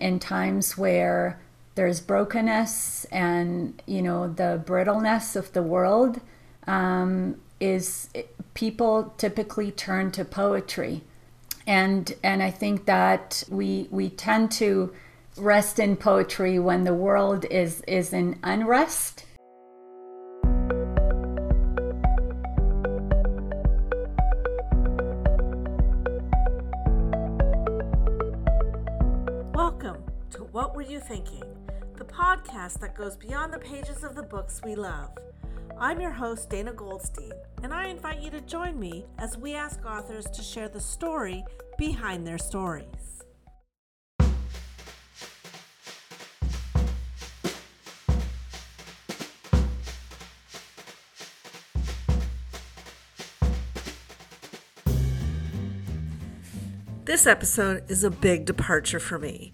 in times where there's brokenness and you know the brittleness of the world um, is people typically turn to poetry. And and I think that we we tend to rest in poetry when the world is is in unrest Were You Thinking? The podcast that goes beyond the pages of the books we love. I'm your host, Dana Goldstein, and I invite you to join me as we ask authors to share the story behind their stories. This episode is a big departure for me.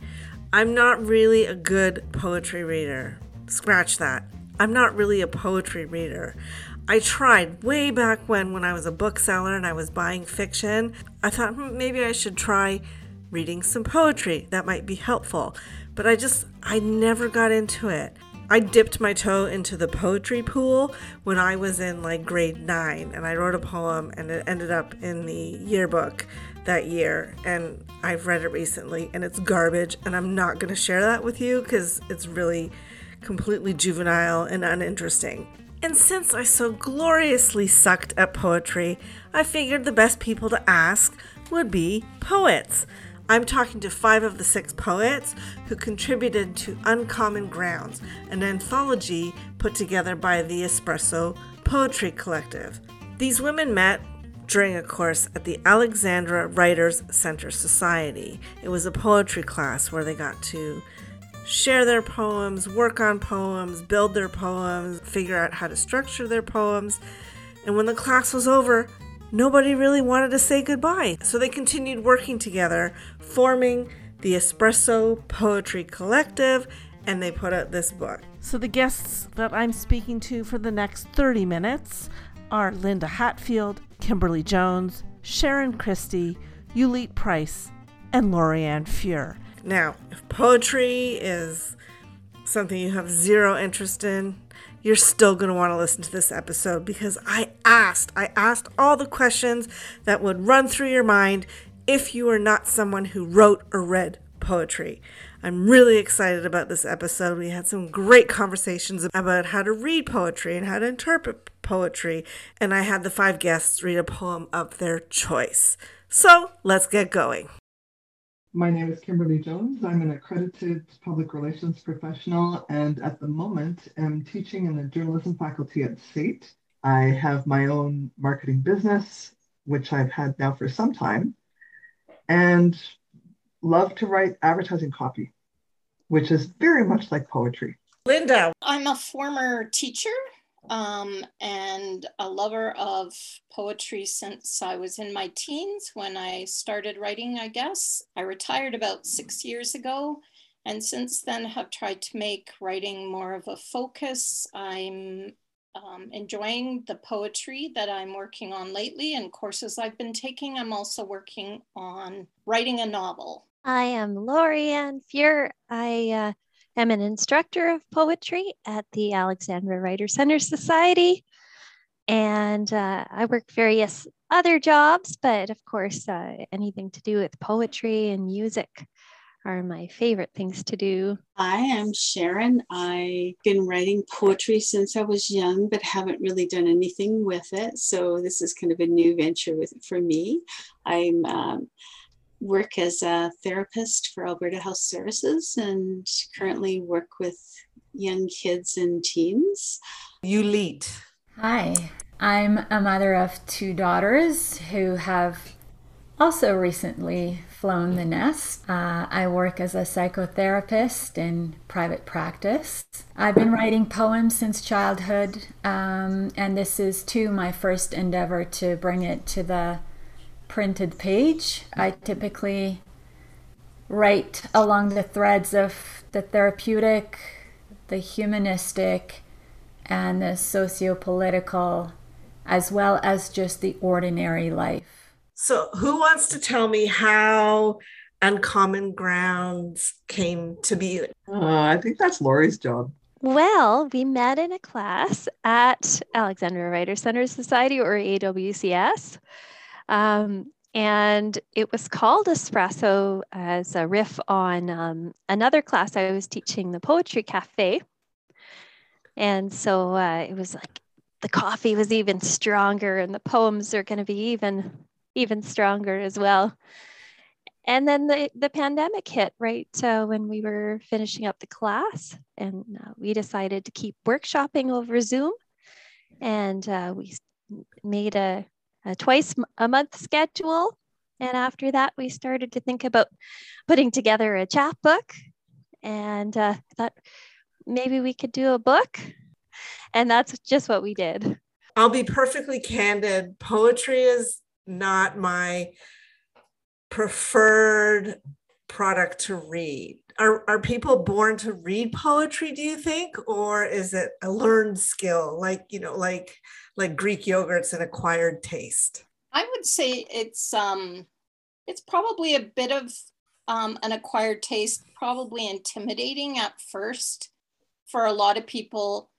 I'm not really a good poetry reader. Scratch that. I'm not really a poetry reader. I tried way back when, when I was a bookseller and I was buying fiction. I thought hmm, maybe I should try reading some poetry. That might be helpful. But I just, I never got into it. I dipped my toe into the poetry pool when I was in like grade nine and I wrote a poem and it ended up in the yearbook that year and I've read it recently and it's garbage and I'm not going to share that with you because it's really completely juvenile and uninteresting. And since I so gloriously sucked at poetry, I figured the best people to ask would be poets. I'm talking to five of the six poets who contributed to Uncommon Grounds, an anthology put together by the Espresso Poetry Collective. These women met during a course at the Alexandra Writers Center Society. It was a poetry class where they got to share their poems, work on poems, build their poems, figure out how to structure their poems. And when the class was over, nobody really wanted to say goodbye. So they continued working together, forming the Espresso Poetry Collective, and they put out this book. So the guests that I'm speaking to for the next 30 minutes are Linda Hatfield, Kimberly Jones, Sharon Christie, Yulite Price, and Lorianne Fuhr. Now, if poetry is something you have zero interest in, you're still going to want to listen to this episode because I asked, I asked all the questions that would run through your mind if you are not someone who wrote or read poetry. I'm really excited about this episode. We had some great conversations about how to read poetry and how to interpret poetry, and I had the five guests read a poem of their choice. So let's get going. My name is Kimberly Jones. I'm an accredited public relations professional and at the moment am teaching in the journalism faculty at SAIT. I have my own marketing business, which I've had now for some time, and love to write advertising copy, which is very much like poetry. Linda. I'm a former teacher um, and a lover of poetry since I was in my teens when I started writing, I guess. I retired about six years ago, and since then have tried to make writing more of a focus. I'm um, enjoying the poetry that I'm working on lately and courses I've been taking. I'm also working on writing a novel. I am Lorianne Fuhr. I uh, am an instructor of poetry at the Alexandra Writer Center Society. And uh, I work various other jobs, but of course, uh, anything to do with poetry and music are my favorite things to do. I am Sharon. I've been writing poetry since I was young, but haven't really done anything with it. So this is kind of a new venture with, for me. I'm um, work as a therapist for Alberta Health Services and currently work with young kids and teens. Yulite. Hi, I'm a mother of two daughters who have also recently flown the nest. Uh, I work as a psychotherapist in private practice. I've been writing poems since childhood, um, and this is too my first endeavor to bring it to the printed page. I typically write along the threads of the therapeutic, the humanistic, and the socio-political, as well as just the ordinary life. So, who wants to tell me how Uncommon Grounds came to be? Uh, I think that's Lori's job. Well, we met in a class at Alexandra Writer Center Society or AWCS. Um, and it was called Espresso as a riff on um, another class I was teaching, the Poetry Cafe. And so uh, it was like the coffee was even stronger, and the poems are going to be even even stronger as well. And then the, the pandemic hit right uh, when we were finishing up the class, and uh, we decided to keep workshopping over Zoom. And uh, we made a a twice a month schedule. And after that, we started to think about putting together a chapbook. And uh, thought maybe we could do a book. And that's just what we did. I'll be perfectly candid. Poetry is not my preferred product to read. Are, are people born to read poetry, do you think? Or is it a learned skill, like, you know, like like Greek yogurt's an acquired taste? I would say it's um it's probably a bit of um, an acquired taste, probably intimidating at first for a lot of people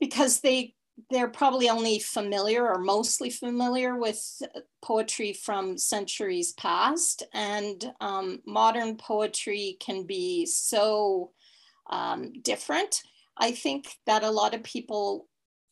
because they they're probably only familiar or mostly familiar with poetry from centuries past and um, modern poetry can be so um, different i think that a lot of people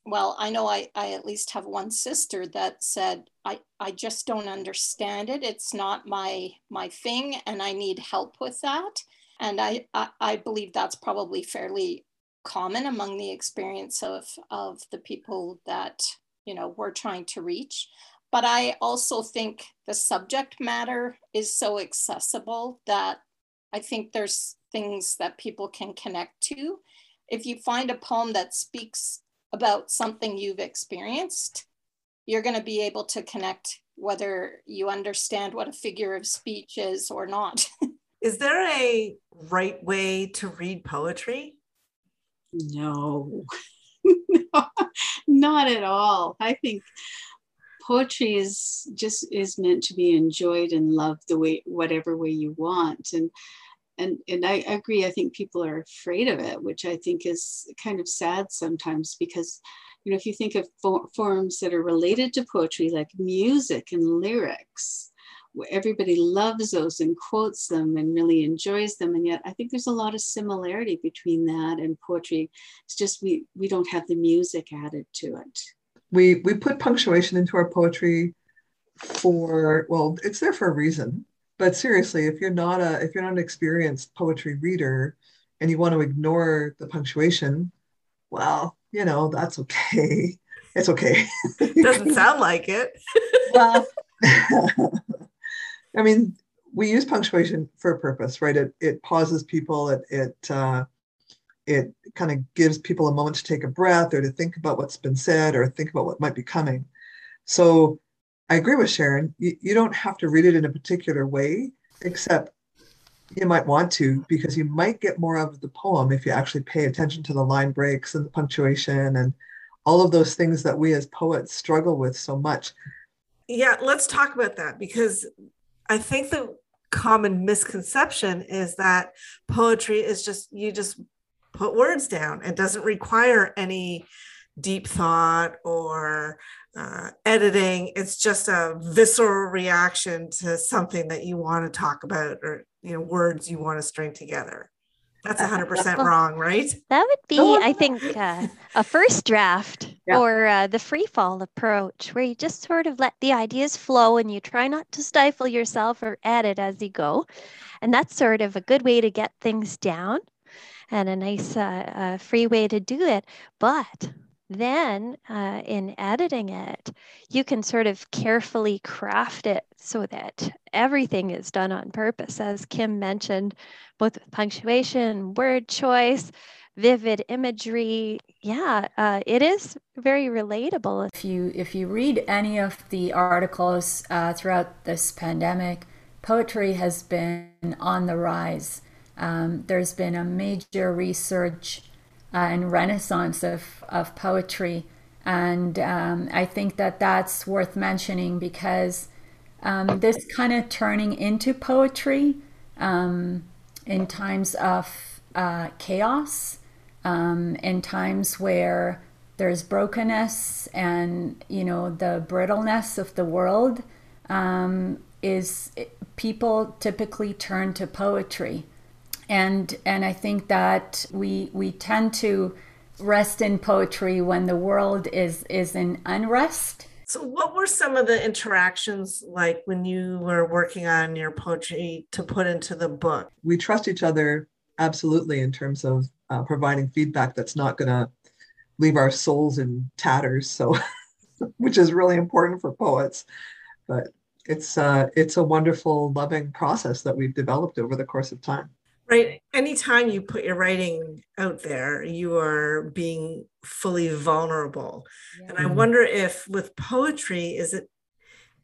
well, I know I, I at least have one sister that said, I, I just don't understand it. It's not my my thing and I need help with that. And I, I, I believe that's probably fairly common among the experience of, of the people that, you know, we're trying to reach. But I also think the subject matter is so accessible that I think there's things that people can connect to. If you find a poem that speaks about something you've experienced, you're going to be able to connect whether you understand what a figure of speech is or not. is there a right way to read poetry? No, no not at all. I think poetry is just is meant to be enjoyed and loved the way whatever way you want and and and I agree. I think people are afraid of it, which I think is kind of sad sometimes because, you know, if you think of for- forms that are related to poetry, like music and lyrics, everybody loves those and quotes them and really enjoys them, and yet I think there's a lot of similarity between that and poetry. It's just we we don't have the music added to it. We we put punctuation into our poetry for well, it's there for a reason but seriously, if you're not a if you're not an experienced poetry reader and you want to ignore the punctuation, well, you know, that's okay. It's okay. Doesn't sound like it. well, I mean, we use punctuation for a purpose, right? It it pauses people. It it uh, it kind of gives people a moment to take a breath or to think about what's been said or think about what might be coming. So I agree with Sharon. You, you don't have to read it in a particular way, except you might want to because you might get more of the poem if you actually pay attention to the line breaks and the punctuation and all of those things that we as poets struggle with so much. Yeah, let's talk about that because I think the common misconception is that poetry is just you just put words down. It doesn't require any deep thought or uh, editing. It's just a visceral reaction to something that you want to talk about or you know words you want to string together. That's 100% wrong, right? That would be, I think, uh, a first draft yeah. or uh, the free fall approach, where you just sort of let the ideas flow and you try not to stifle yourself or edit as you go. And that's sort of a good way to get things down and a nice uh, uh free way to do it. But then uh, in editing it, you can sort of carefully craft it so that everything is done on purpose, as Kim mentioned, both with punctuation, word choice, vivid imagery. Yeah, uh, it is very relatable. If you if you read any of the articles uh, throughout this pandemic, poetry has been on the rise. Um, there's been a major research uh, and renaissance of, of poetry. And um, I think that that's worth mentioning because um, this kind of turning into poetry um, in times of uh, chaos, um, in times where there's brokenness and you know the brittleness of the world um, is people typically turn to poetry and and I think that we we tend to rest in poetry when the world is is in unrest so, what were some of the interactions like when you were working on your poetry to put into the book? We trust each other absolutely in terms of uh, providing feedback that's not going to leave our souls in tatters. So, which is really important for poets. But it's uh, it's a wonderful, loving process that we've developed over the course of time right anytime you put your writing out there you are being fully vulnerable yeah. and i wonder if with poetry is it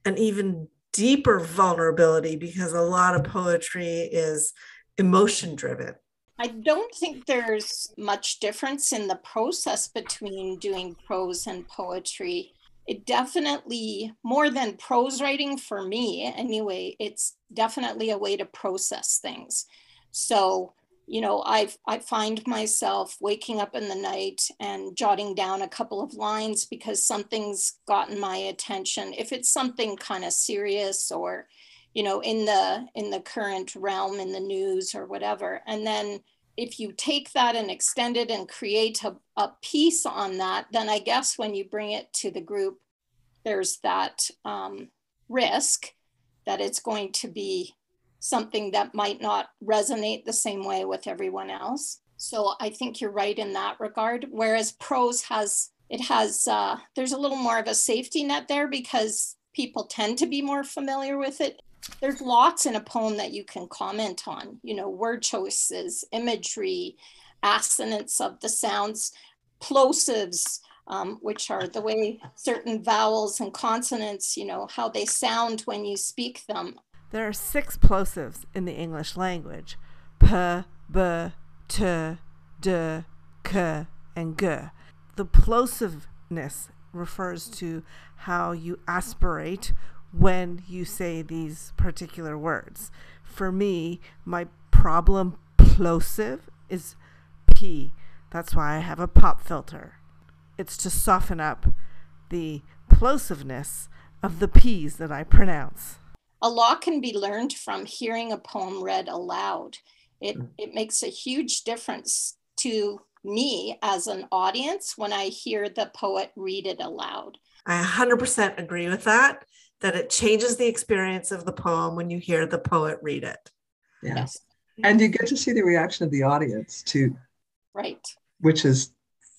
an even deeper vulnerability because a lot of poetry is emotion driven I don't think there's much difference in the process between doing prose and poetry. It definitely, more than prose writing for me anyway, it's definitely a way to process things. So, you know, I I find myself waking up in the night and jotting down a couple of lines because something's gotten my attention. If it's something kind of serious or, you know, in the in the current realm in the news or whatever, and then if you take that and extend it and create a, a piece on that, then I guess when you bring it to the group, there's that um, risk that it's going to be something that might not resonate the same way with everyone else. So I think you're right in that regard. Whereas prose has, it has, uh, there's a little more of a safety net there because people tend to be more familiar with it. There's lots in a poem that you can comment on, you know, word choices, imagery, assonance of the sounds, plosives, um, which are the way certain vowels and consonants, you know, how they sound when you speak them. There are six plosives in the English language p, b, t, d, k, and g. The plosiveness refers to how you aspirate when you say these particular words. For me, my problem plosive is P. That's why I have a pop filter. It's to soften up the plosiveness of the P's that I pronounce a lot can be learned from hearing a poem read aloud. It, mm. it makes a huge difference to me as an audience when I hear the poet read it aloud. I 100% agree with that, that it changes the experience of the poem when you hear the poet read it. Yes. And you get to see the reaction of the audience too. Right. Which is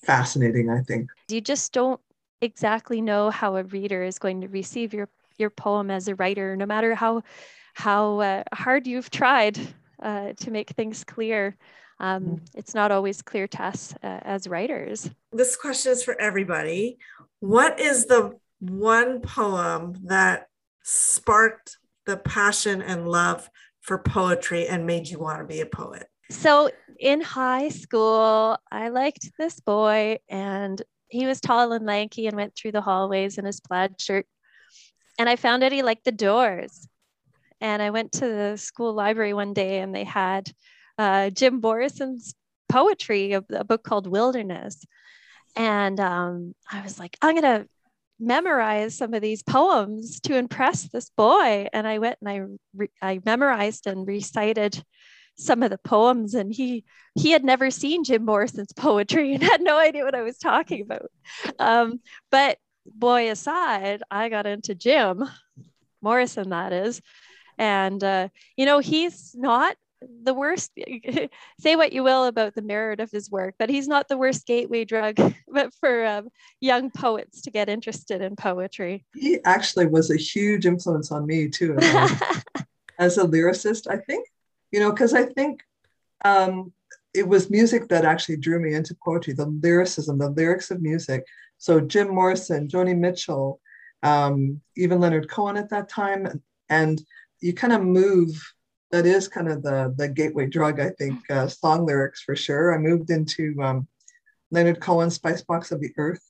fascinating, I think. You just don't exactly know how a reader is going to receive your your poem as a writer, no matter how how uh, hard you've tried uh, to make things clear. Um, mm-hmm. it's not always clear to us uh, as writers. This question is for everybody. What is the one poem that sparked the passion and love for poetry and made you want to be a poet? So in high school, I liked this boy, and he was tall and lanky and went through the hallways in his plaid shirt and I found out he liked the doors. And I went to the school library one day and they had uh, Jim Morrison's poetry, a, a, book called Wilderness. And um, I was like, I'm going to memorize some of these poems to impress this boy. And I went and I, re- I memorized and recited some of the poems and he he had never seen jim morrison's poetry and had no idea what i was talking about um, but boy aside, I got into Jim Morrison, that is. And, uh, you know, he's not the worst. say what you will about the merit of his work, but he's not the worst gateway drug but for um, young poets to get interested in poetry. He actually was a huge influence on me, too, as a lyricist, I think. You know, because I think um, it was music that actually drew me into poetry, the lyricism, the lyrics of music so Jim Morrison, Joni Mitchell, um, even Leonard Cohen at that time, and you kind of move. That is kind of the the gateway drug, I think. Uh, song lyrics for sure. I moved into um, Leonard Cohen's Spice Box of the Earth.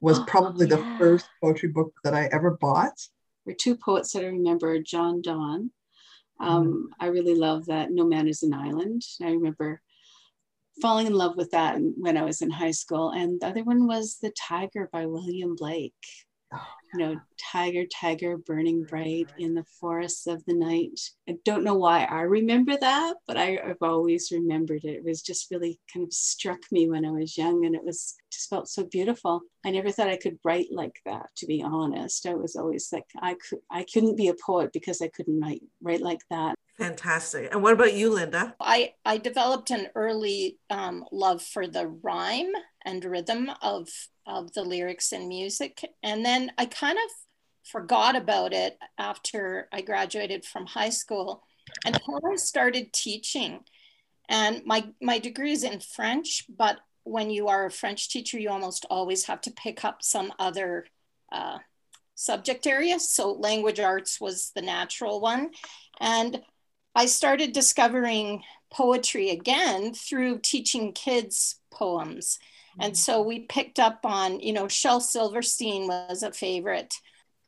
Was oh, probably yeah. the first poetry book that I ever bought. were two poets that I remember John Donne. Um, mm. I really love that No Man is an Island. I remember falling in love with that when I was in high school. And the other one was The Tiger by William Blake. Oh, you know, tiger, tiger, burning bright in the forests of the night. I don't know why I remember that, but I, have always remembered it. It was just really kind of struck me when I was young and it was just felt so beautiful. I never thought I could write like that, to be honest. I was always like, I could I couldn't be a poet because I couldn't write, write like that. Fantastic. And what about you, Linda? I, I developed an early um, love for the rhyme and rhythm of of the lyrics and music. And then I kind of forgot about it after I graduated from high school until I started teaching. And my, my degree is in French, but when you are a French teacher, you almost always have to pick up some other uh, subject area. So language arts was the natural one. And I started discovering poetry again through teaching kids poems. And so we picked up on, you know, Shel Silverstein was a favorite.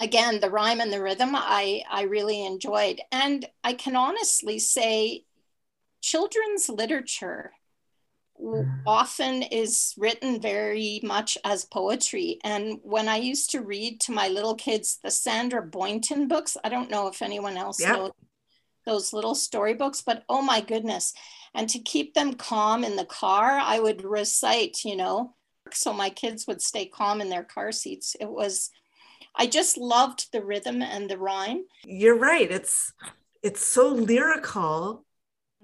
Again, the rhyme and the rhythm I, I really enjoyed. And I can honestly say children's literature mm. often is written very much as poetry. And when I used to read to my little kids the Sandra Boynton books, I don't know if anyone else yep. knows those little storybooks, but oh my goodness. And to keep them calm in the car, I would recite, you know, so my kids would stay calm in their car seats. It was, I just loved the rhythm and the rhyme. You're right. It's, it's so lyrical.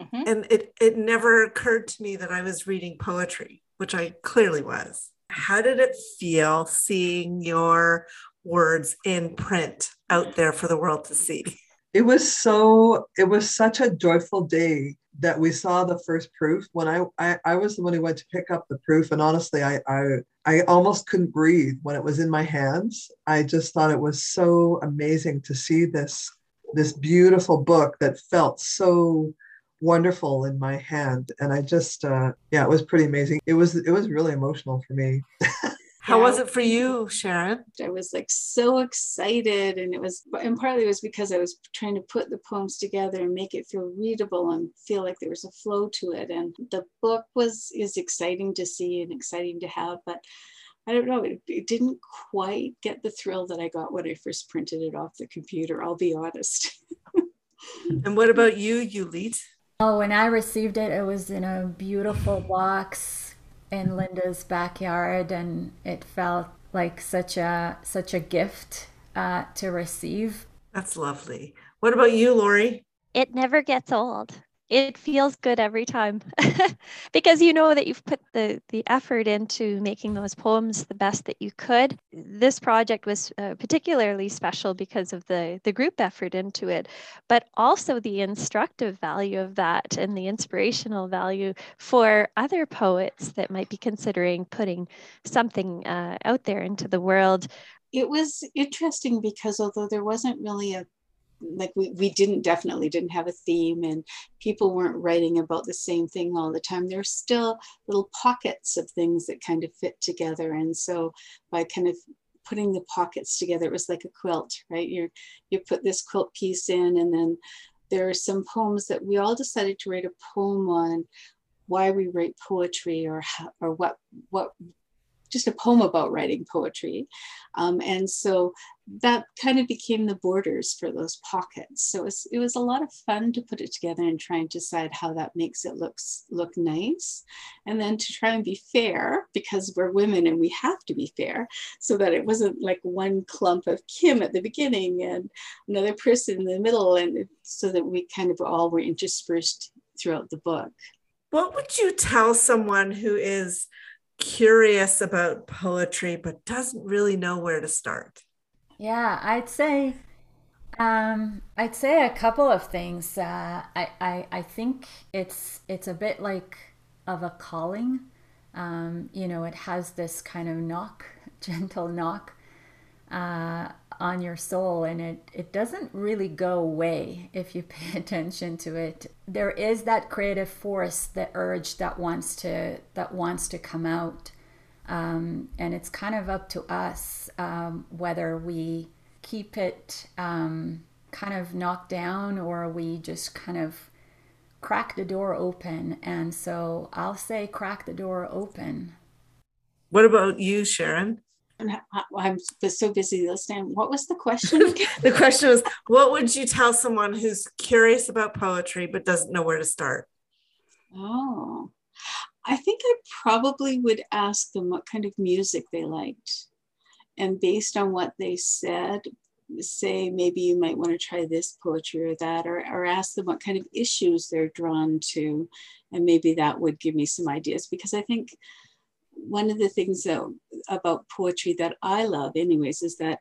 Mm-hmm. And it, it never occurred to me that I was reading poetry, which I clearly was. How did it feel seeing your words in print out there for the world to see? it was so it was such a joyful day that we saw the first proof. When I, I i was the one who went to pick up the proof and honestly i i i almost couldn't breathe when it was in my hands. I just thought it was so amazing to see this this beautiful book that felt so wonderful in my hand. And i just uh yeah it was pretty amazing. It was it was really emotional for me How was it for you, Sharon? I was like so excited, and it was, and partly it was because I was trying to put the poems together and make it feel readable and feel like there was a flow to it. And the book was is exciting to see and exciting to have, but I don't know, it, it didn't quite get the thrill that I got when I first printed it off the computer. I'll be honest. and what about you, Yulit? Oh, when I received it, it was in a beautiful box in Linda's backyard, and it felt like such a such a gift uh, to receive. That's lovely. What about you, Lori? It never gets old it feels good every time. Because you know that you've put the the effort into making those poems the best that you could. This project was uh, particularly special because of the the group effort into it but also the instructive value of that and the inspirational value for other poets that might be considering putting something uh, out there into the world. It was interesting because although there wasn't really a like we, we didn't definitely didn't have a theme and people weren't writing about the same thing all the time. There's still little pockets of things that kind of fit together and so by kind of putting the pockets together it was like a quilt right? You you put this quilt piece in and then there are some poems that we all decided to write a poem on why we write poetry or how, or what what just a poem about writing poetry. Um, and so that kind of became the borders for those pockets. So it was, it was a lot of fun to put it together and try and decide how that makes it looks look nice. And then to try and be fair, because we're women and we have to be fair, so that it wasn't like one clump of Kim at the beginning and another person in the middle, and so that we kind of all were interspersed throughout the book. What would you tell someone who is curious about poetry but doesn't really know where to start? Yeah, I'd say um, I'd say a couple of things. Uh, I, I I think it's it's a bit like of a calling. Um, you know, it has this kind of knock, gentle knock uh, on your soul and it, it doesn't really go away if you pay attention to it there is that creative force the urge that wants to that wants to come out um, and it's kind of up to us um, whether we keep it um, kind of knocked down or we just kind of crack the door open. And so I'll say crack the door open. What about you, Sharon? I'm so busy listening. What was the question? the question was, what would you tell someone who's curious about poetry but doesn't know where to start? Oh, I think I probably would ask them what kind of music they liked. And based on what they said, say maybe you might want to try this poetry or that, or, or ask them what kind of issues they're drawn to. And maybe that would give me some ideas because I think one of the things that, about poetry that I love, anyways, is that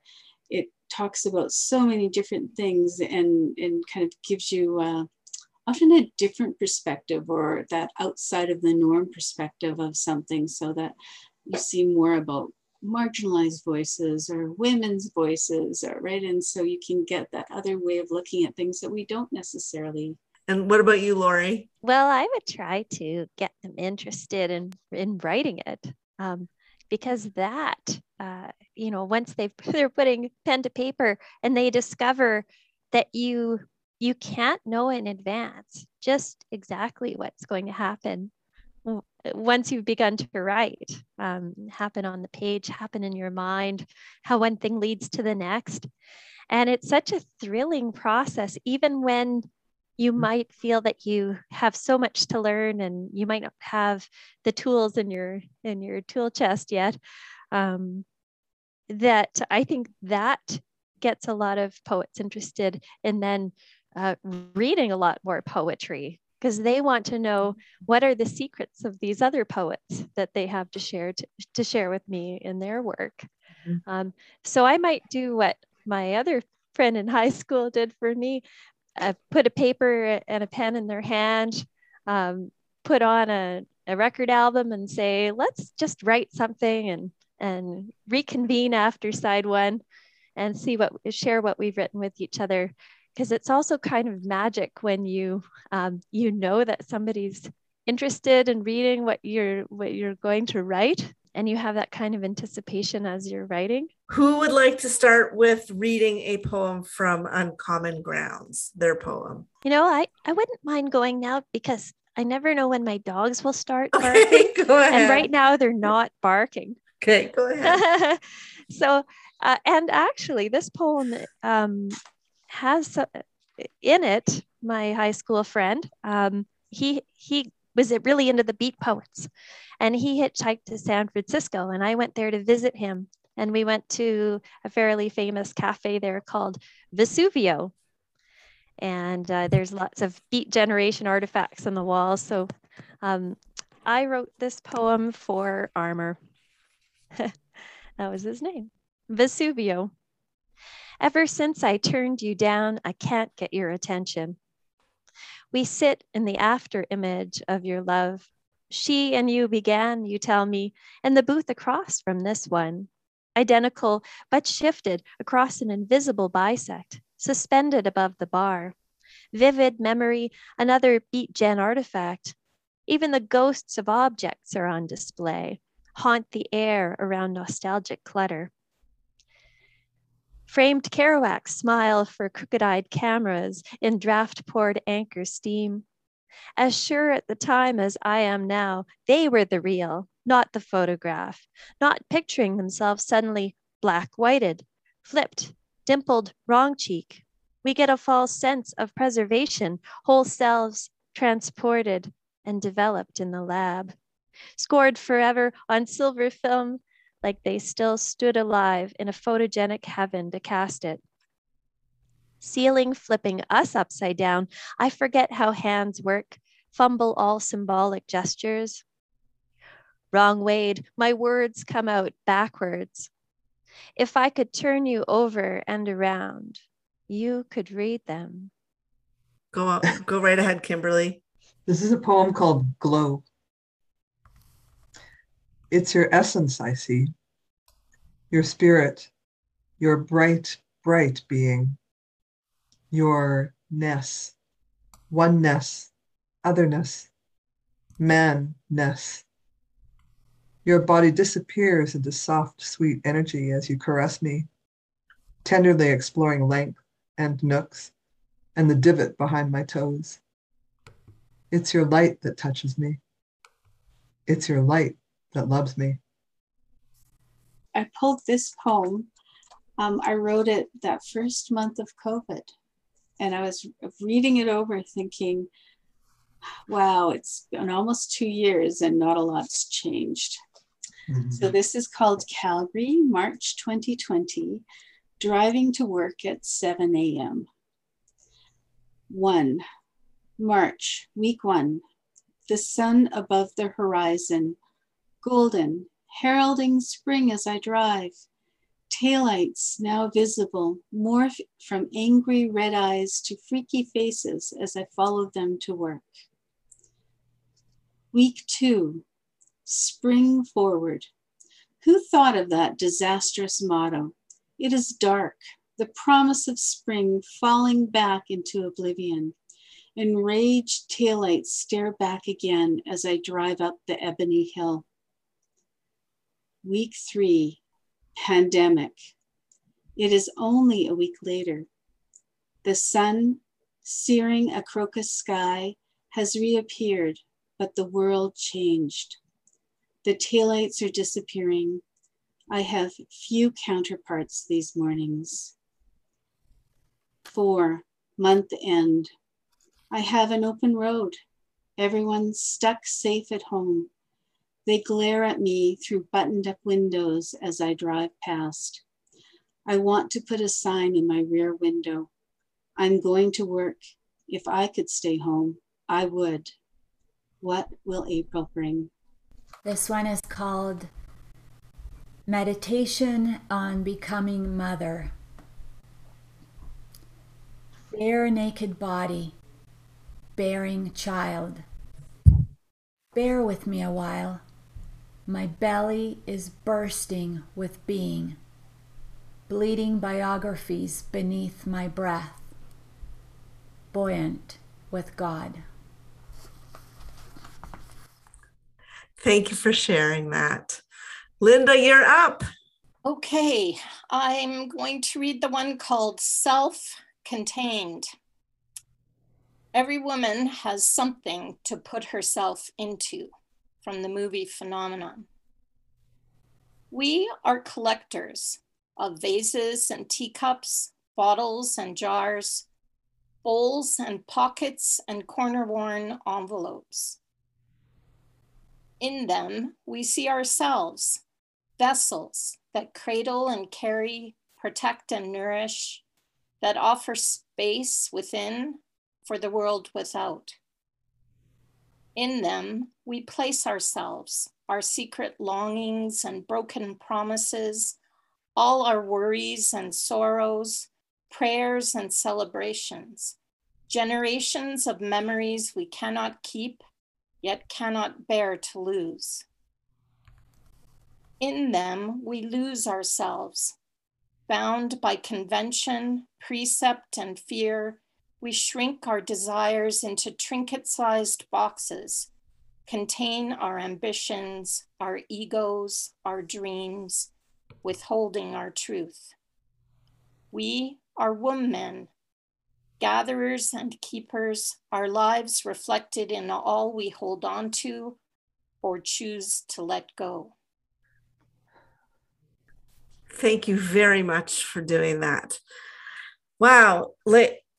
it talks about so many different things and, and kind of gives you uh, often a different perspective or that outside of the norm perspective of something so that you see more about marginalized voices or women's voices or right? And so you can get that other way of looking at things that we don't necessarily and what about you lori? Well i would try to get them interested in in writing it um, because that uh, you know once they've they're putting pen to paper and they discover that you you can't know in advance just exactly what's going to happen once you've begun to write um, happen on the page happen in your mind how one thing leads to the next. And it's such a thrilling process even when you mm. might feel that you have so much to learn and you might not have the tools in your in your tool chest yet um, that i think that gets a lot of poets interested and then uh, reading a lot more poetry because they want to know what are the secrets of these other poets that they have to share to, to share with me in their work. Mm-hmm. Um, so I might do what my other friend in high school did for me, uh, put a paper and a pen in their hand, um, put on a, a record album and say, let's just write something and, and reconvene after side one and see what share what we've written with each other. Because it's also kind of magic when you um, you know that somebody's interested in reading what you're what you're going to write and you have that kind of anticipation as you're writing who would like to start with reading a poem from uncommon grounds their poem you know i i wouldn't mind going now because i never know when my dogs will start barking okay, go ahead. and right now they're not barking okay go ahead so uh, and actually this poem um, has in it my high school friend. Um, he he was it really into the beat poets, and he hitchhiked to San Francisco, and I went there to visit him. And we went to a fairly famous cafe there called Vesuvio. And uh, there's lots of beat generation artifacts on the walls. So um, I wrote this poem for Armour. that was his name, Vesuvio. Ever since I turned you down, I can't get your attention. We sit in the after image of your love. She and you began, you tell me, in the booth across from this one. Identical, but shifted across an invisible bisect, suspended above the bar. Vivid memory, another beat gen artifact. Even the ghosts of objects are on display, haunt the air around nostalgic clutter. Framed Kerouac smile for crooked eyed cameras in draft poured anchor steam. As sure at the time as I am now, they were the real, not the photograph, not picturing themselves suddenly black whited, flipped, dimpled, wrong cheek. We get a false sense of preservation, whole selves transported and developed in the lab. Scored forever on silver film, like they still stood alive in a photogenic heaven to cast it. Ceiling flipping us upside down, I forget how hands work, fumble all symbolic gestures. Wrong Wade, my words come out backwards. If I could turn you over and around, you could read them. Go on, go right ahead, Kimberly. This is a poem called Glow. It's your essence, I see. Your spirit, your bright, bright being, your ness, oneness, otherness, man-ness. Your body disappears into soft, sweet energy as you caress me. tenderly exploring length and nooks and the divot behind my toes. It's your light that touches me. It's your light that loves me. I pulled this poem. Um, I wrote it that first month of COVID. And I was reading it over thinking, wow, it's been almost two years and not a lot's changed. Mm-hmm. So this is called Calgary, March 2020, driving to work at 7 a.m. One, March, week one, the sun above the horizon, golden, heralding spring as I drive. Taillights now visible, morph from angry red eyes to freaky faces as I follow them to work. Week two, spring forward. Who thought of that disastrous motto? It is dark, the promise of spring falling back into oblivion. Enraged taillights stare back again as I drive up the ebony hill. Week three, pandemic. It is only a week later. The sun, searing a crocus sky, has reappeared, but the world changed. The taillights are disappearing. I have few counterparts these mornings. Four, month end. I have an open road. Everyone's stuck safe at home. They glare at me through buttoned up windows as I drive past. I want to put a sign in my rear window. I'm going to work. If I could stay home, I would. What will April bring? This one is called Meditation on Becoming Mother. Bare naked body, bearing child. Bear with me a while. My belly is bursting with being, bleeding biographies beneath my breath, buoyant with God. Thank you for sharing that. Linda, you're up. Okay, I'm going to read the one called Self Contained. Every woman has something to put herself into from the movie Phenomenon. We are collectors of vases and teacups, bottles and jars, bowls and pockets and corner worn envelopes. In them, we see ourselves, vessels that cradle and carry, protect and nourish, that offer space within for the world without. In them, we place ourselves, our secret longings and broken promises, all our worries and sorrows, prayers and celebrations, generations of memories we cannot keep, yet cannot bear to lose. In them, we lose ourselves, bound by convention, precept, and fear we shrink our desires into trinket sized boxes, contain our ambitions, our egos, our dreams, withholding our truth. We are women, gatherers and keepers, our lives reflected in all we hold on to or choose to let go. Thank you very much for doing that. Wow,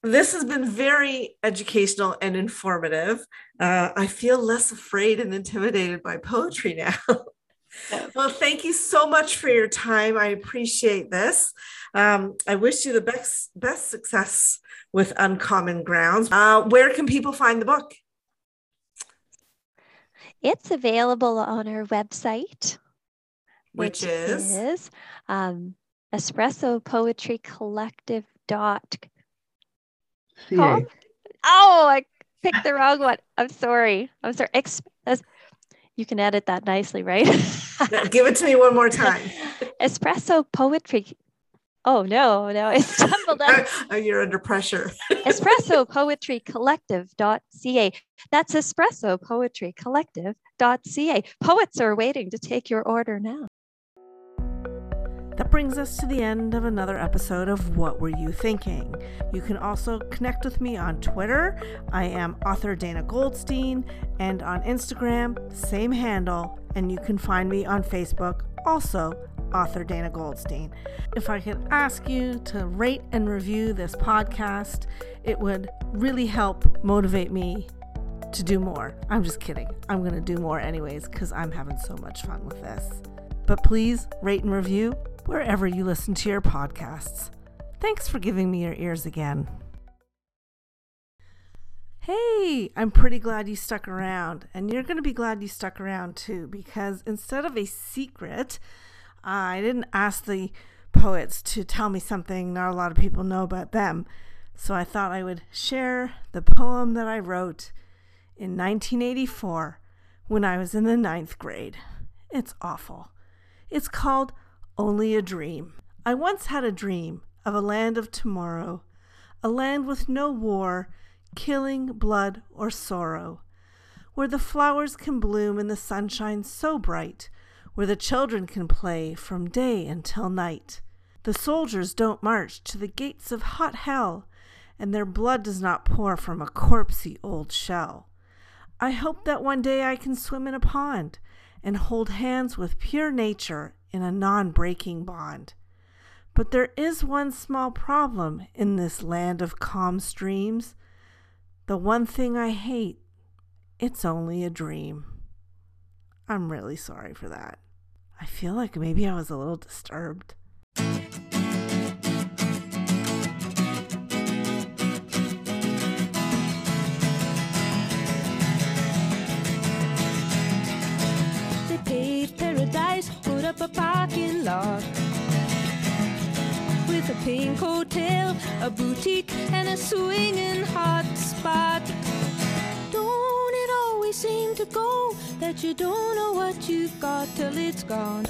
this has been very educational and informative. Uh, I feel less afraid and intimidated by poetry now. well, thank you so much for your time. I appreciate this. Um, I wish you the best best success with Uncommon Grounds. Uh, where can people find the book? It's available on our website, which, which is, is um, espresso poetry collective dot CA. Oh, I picked the wrong one. I'm sorry. I'm sorry. Ex- you can edit that nicely, right? Give it to me one more time. Espresso Poetry. Oh no, no, it's stumbled up. oh, you're under pressure. Espresso Poetry Collective.ca. That's Espresso Poetry Collective.ca. Poets are waiting to take your order now. That brings us to the end of another episode of What Were You Thinking? You can also connect with me on Twitter. I am author Dana Goldstein, and on Instagram, same handle, and you can find me on Facebook, also author Dana Goldstein. If I could ask you to rate and review this podcast, it would really help motivate me to do more. I'm just kidding. I'm going to do more anyways because I'm having so much fun with this. But please rate and review wherever you listen to your podcasts. Thanks for giving me your ears again. Hey, I'm pretty glad you stuck around, and you're going to be glad you stuck around too, because instead of a secret, I didn't ask the poets to tell me something not a lot of people know about them. So I thought I would share the poem that I wrote in 1984 when I was in the ninth grade. It's awful. It's called only a dream. I once had a dream of a land of tomorrow, a land with no war, killing, blood, or sorrow, where the flowers can bloom and the sunshine so bright, where the children can play from day until night. The soldiers don't march to the gates of hot hell, and their blood does not pour from a corpsey old shell. I hope that one day I can swim in a pond and hold hands with pure nature in a non breaking bond. But there is one small problem in this land of calm streams. The one thing I hate, it's only a dream. I'm really sorry for that. I feel like maybe I was a little disturbed. Up a parking lot with a pink hotel, a boutique, and a swinging hot spot. Don't it always seem to go that you don't know what you've got till it's gone?